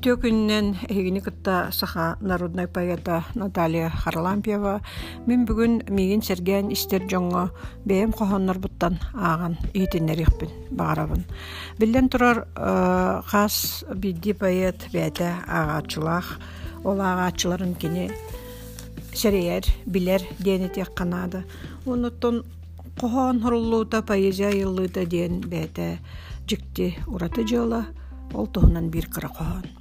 Үтө күннен эгини саха народной поэта Наталья Харлампьева мен бүгүн мигин серген истер жоңго бэм кохоннорбуттан ааган иитиннерихпин багарабын. Билен турар хас бидди поэт бәтә агаачылах ол агаачыларын кини серейер билер диэни тек канада. Онуттон кохон хоруллуута поэзия йыллыыта диэн бәтә жикти ураты жыла ол туһунан биир кыра коһон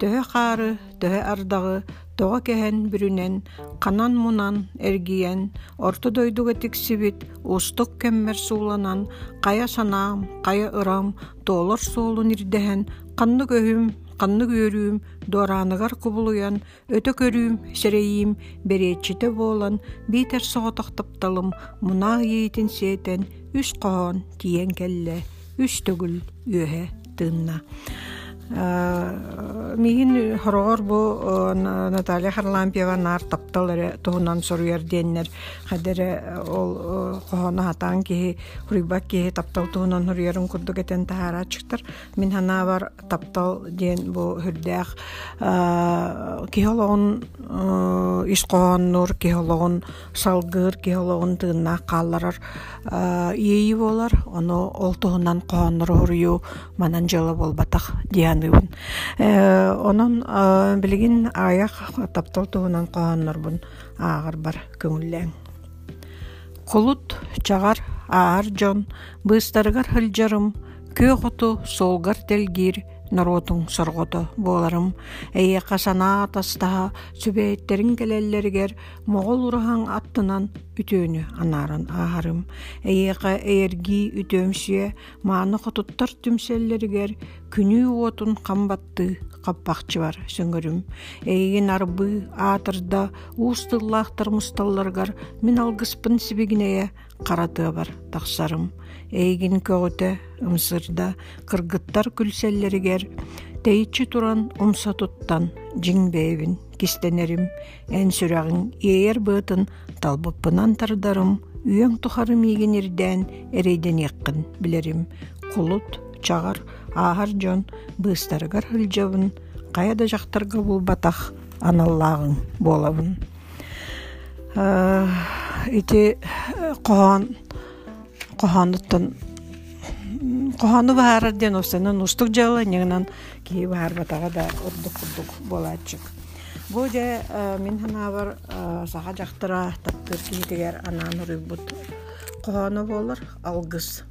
төһө хаары төһө ардагы тоҕо кэһэн бүрүнэн канан мунан эргиэн орто дойдуга тиксибит устук кэммэр сууланан кая санаам кая ырам тоолор суолун ирдэһэн канны көһүм канны күөрүүм дуорааныгар кубулуян өтө көрүүм серейиим бериэтчите буолан биитер соҕотохтапталым мунаа иитин сиэтэн үс коһоон тиен келле үс төгүл үөһэ тыынна миин хорогор бу Наталья Харлампьева нар таптал эре туһунан соруяр диэннер хадере ол кохона хатаан киһи хуруйбак киһи таптал туһунан хуруярын курдук этен таһаарачыктар мин хана бар таптал диэн бу хүрдээх киһологун ис кохоннур киһологун салгыр киһологун тыыннаах каалларар иэйи болар ону ол туһунан кохоннор хуруйу манан жылы болбатах диэн даярдандыбын э, онон э, билигин аяк тапталтунан бар көңүллең кулут чагар аар жон быстаргарылжарым көөкоту солгар телгир народуң соргото буоларым эйиэхэ санаа тастаha сүбэйиттерин келэллэригэр моҕол ураһаң аттынан үтөөнү анааран ааһарым эйиэхэ эйэргии үтөөмсүө мааны хотуттар түмсэллэригэр күнүү уотун хамбатты каппахчы бар сөңөрүм эйигин арбы аатырда уустыллаахтар мусталларгар мин алгыспын сибигинэйэ харатыа бар тахсарым эйигин көгөтө ымсырда кыргыттар күлселлеригер тэйиччи туран умса туттан жиңбээбин кистенерим эн сүрагын иэйэр быытын талбыппынан тардарым. Үйөң тухарым иигин ирдээн эрейден яккын билерим кулут чагар аахар дьон быыстарыгар хылдьабын кая да жактарга булбатах аналлаагың буолабын ити коһон кохонуттан кохону баарар диэн устанан устук жала нягынан кии баар батага да урдук урдук болаачык бу де мин ханаабар саха жактыра таптыр киитигер анаан уруйбут кохону болар алгыс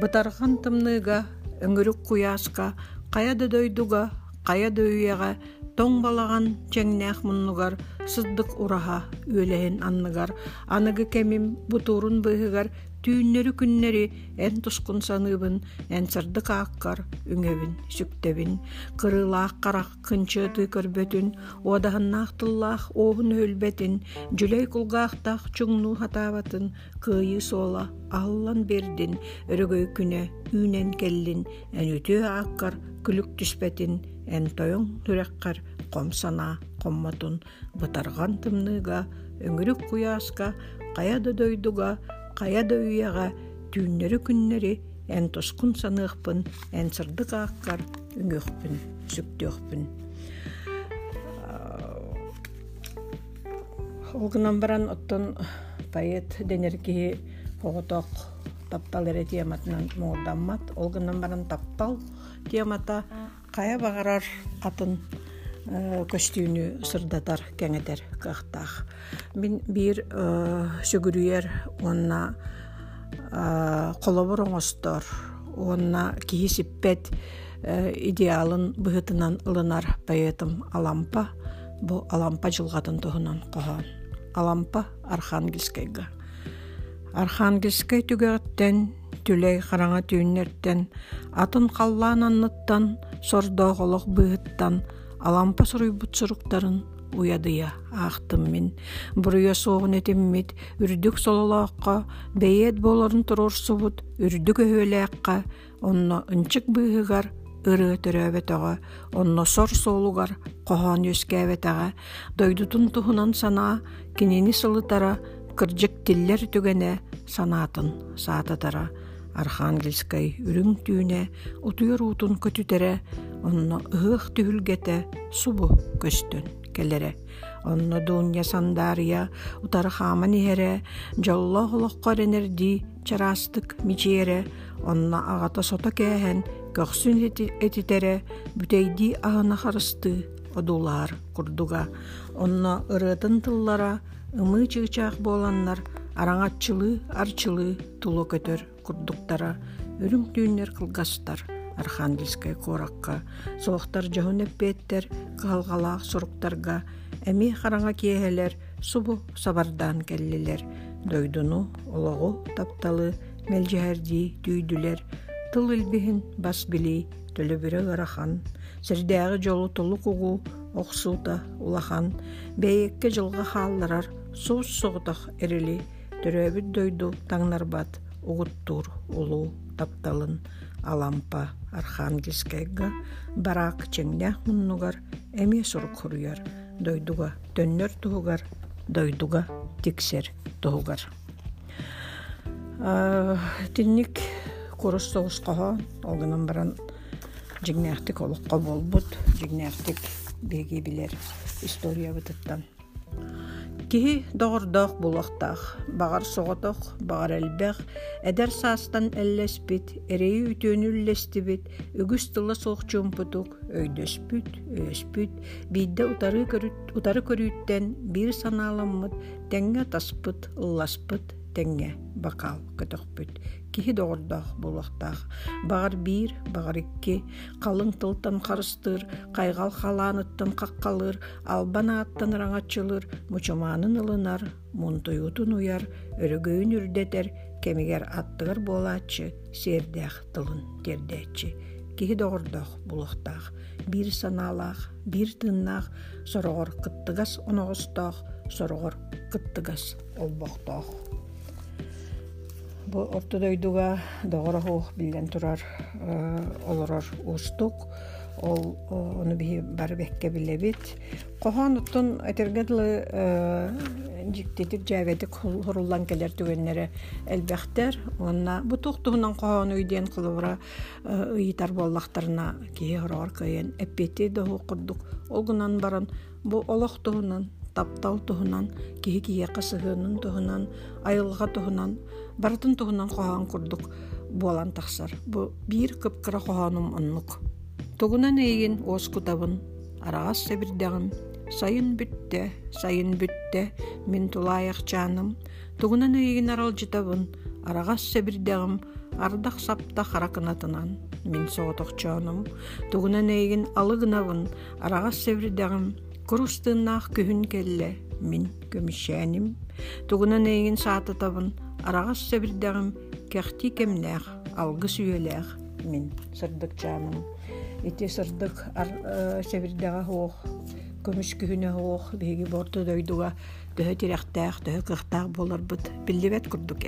бытарган тымныыга өҥүрүк куяаска кая да дойдуга кая да үйэҕэ тоң балаган чэҥнээх муннугар сырдык ураха үөлэһин анныгар. Аныгы кэмим бутуурун быыһыгар түүннөрү күннери эн тускун саныыбын эн сырдык ааккар үҥөбүн сүктебин кырыылаах карах кынчыыты көрбөтүн уодаһыннаах тыллаах оохун өлбетин жүлей кулгаахтаах чуҥнуу хатаабатын кыайыы суола ааллан бердин. Өрөгөй күнэ үүнэн келлин эн үтүө ааккар күлүк түспетин эн тойоҥ түрэккар ком санаа. Коммотун бытарган тымныыга өҥүрүк куяаска кая дойдуга кая да үйэҕэ түүннөрү күннери эн тускун саныахпын эн сырдык ааккар үҥөхпүн сүктүөхпүн олгунан баран оттон поэт денер киһи хоҕотоох таптал эре тиэматынан муурдаммат олгунан баран таптал тиэмата кая багарар атын көстүүнү сырдатар кэҥэтэр кахтаах мин биир сүгүрүйэр уонна холобур оҥостор уонна киһи сиппет идеалын быһытынан ылынар поэтым алампа. Бу алампа жылгатын туһунан коһоон алампа архангельскайга. Архангельскай түгэҕиттэн түлэй хараҥа түүннэртэн атын халлаан анныттан сордооголох быһыттан алампа суруйбут суруктарын уядыя мин буруя соогун этиммит үрдүк сололоокко бэйэт болорун турурсубут үрдүк өһүөлээкка онно ынчык быыһыгар ырыа төрөөбөтөҕө онно сор соолугар коһоон үөскээбэтэҕэ дойдутун туһунан санаа кинини сылытара кырдьык тиллер түгэнэ санаатын саататара архангельскай үрүң түүнэ утуйар уутун көтүтэрэ онно ыһых түһүлгете субу көстөн келере онно дуунья сандария утары хааман иһэре жолло холоккор энерди чараастык мичиэре онно аҕата сото кээһэн көхсүн этитере бүтэйди аһына харысты одулаар курдуга. Онно ырыытын тыллара ымыы чыычаах буоланнар араңаччылыы арчылыы тулу көтөр курдуктара. Өрүң түүннер кылгастар. архангельскай коракка. Солактар жаон еппээттер калгалаак суруктарга. Эми караңа киэлер субу сабардан келлилер дойдуну ологу тапталы мелжээрдии дүйдүлер тыл илбиин бас билий төлөбүрө ырахан сердиягы жолу тулук угу оксуута улахан. Бээкке жылга хаалдырар суу согутах эрели төрөбүт дойду таңнарбат угуттур улуу тапталын. Алампа архангельскайга бараак чеңнэх муннугар эмиэ сурук хуруяр дойдуга төннөр туһугар дойдуга тиксер туһугар тинник курус соҕус коһоон олгунан баран жигнээхтик олукка болбут жигнээхтик биги билер история бытыттан Киһи доҕордоох булахтаах, баҕар соҕотох, баҕар элбэх, эдэр саастан эллеспит, эрэйи үтүөнүллестибит, үгүс тыла суохчуумпутук, өйдөспүт, өспүт, биидде утары көрүүттэн биир санааламмыт, тэҥҥэ таспыт, ылласпыт, тэҥҥэ бакал көтөхпүт киһи доҕордоох булуохтаах баҕар биир баҕар икки. Халыҥ тылтан харыстыыр хайҕал халааныттан хаккалыыр албан ааттан ыраҥачылыыр мучумаанын ылынар мунтуйуутун уяр өрөгөйүн үрдэтер кемигер аттыгар буолааччы сиэрдээх тылын тердээччи киһи доҕордоох булуохтаах биир санаалаах биир тыыннаах сороҕор кыттыгас оноҕустоох сороҕор кыттыгас олбохтоох. Ортодойдуга доҕорохуох билэн турар э, олорор устук ол ону биһи бары билебит. Кохон уттун этергедлы э, жиктетик жаабетик хуруллан келер түгеннере элбехтер онна бу тухтуһунан кохон үйден кылыбыра э, ыйытар боллахтарына киһи хороор кыйын эппети доху курдук. Олгунан баран бу олох туһунан таптал туһунан киһи киһиэ кысыһыынын туһунан айылга туһунан бартын туһунан хоһоон курдук буолан тахсар. Бу биир кыпкыра хоһоонум оннук. Тугунан эйигин оос кутабын арагас себирдэгим сайын бүтте сайын бүтте мин тулаайахчааным тугунан эйигин аралжытабын арагас себирдэгим ардах сапта харакынатынан мин соотохчоонум тугунан эйигин алыгынабын арагас себирдэгим Курустыыннаах күһүн келле мин көмүшээним тугунан эйигин саатытабын арагас сөбүрдэгим кэхти кемнээх алгы сүйэлээх мин сырдык ити сырдык э, сөбүрдэҕэ хуох көмүс күһүнэ хуох биһиги борто дойдуга төһө тирэхтээх төһө кыхтаах болорбут биллибэт курдук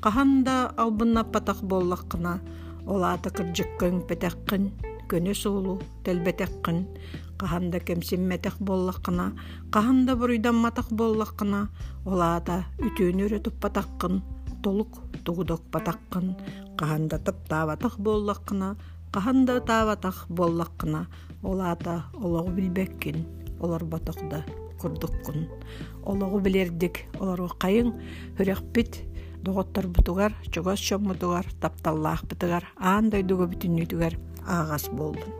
Қаханда албыннаппатах боллаққына, олаата кырдьыккын пэтэххин, көнө суулу тэлбэтэххин, қаханда кемсимметэх боллаққына, қаханда буруйданматах боллаққына, олаата үтүүнүрө туппатаххын, толук тугудок батаххын, қаханда таптаабатах боллаққына, қаханда таабатах боллаққына, олаата олоғу билбеккин, олар батақда курдуккун. Олоғу билердик, олару қайын хүрәхпит, доҕотторбутугар чогос чоммутугар тапталлаахпытыгар аан дойдуга бүтүннүтүгар аагас болдун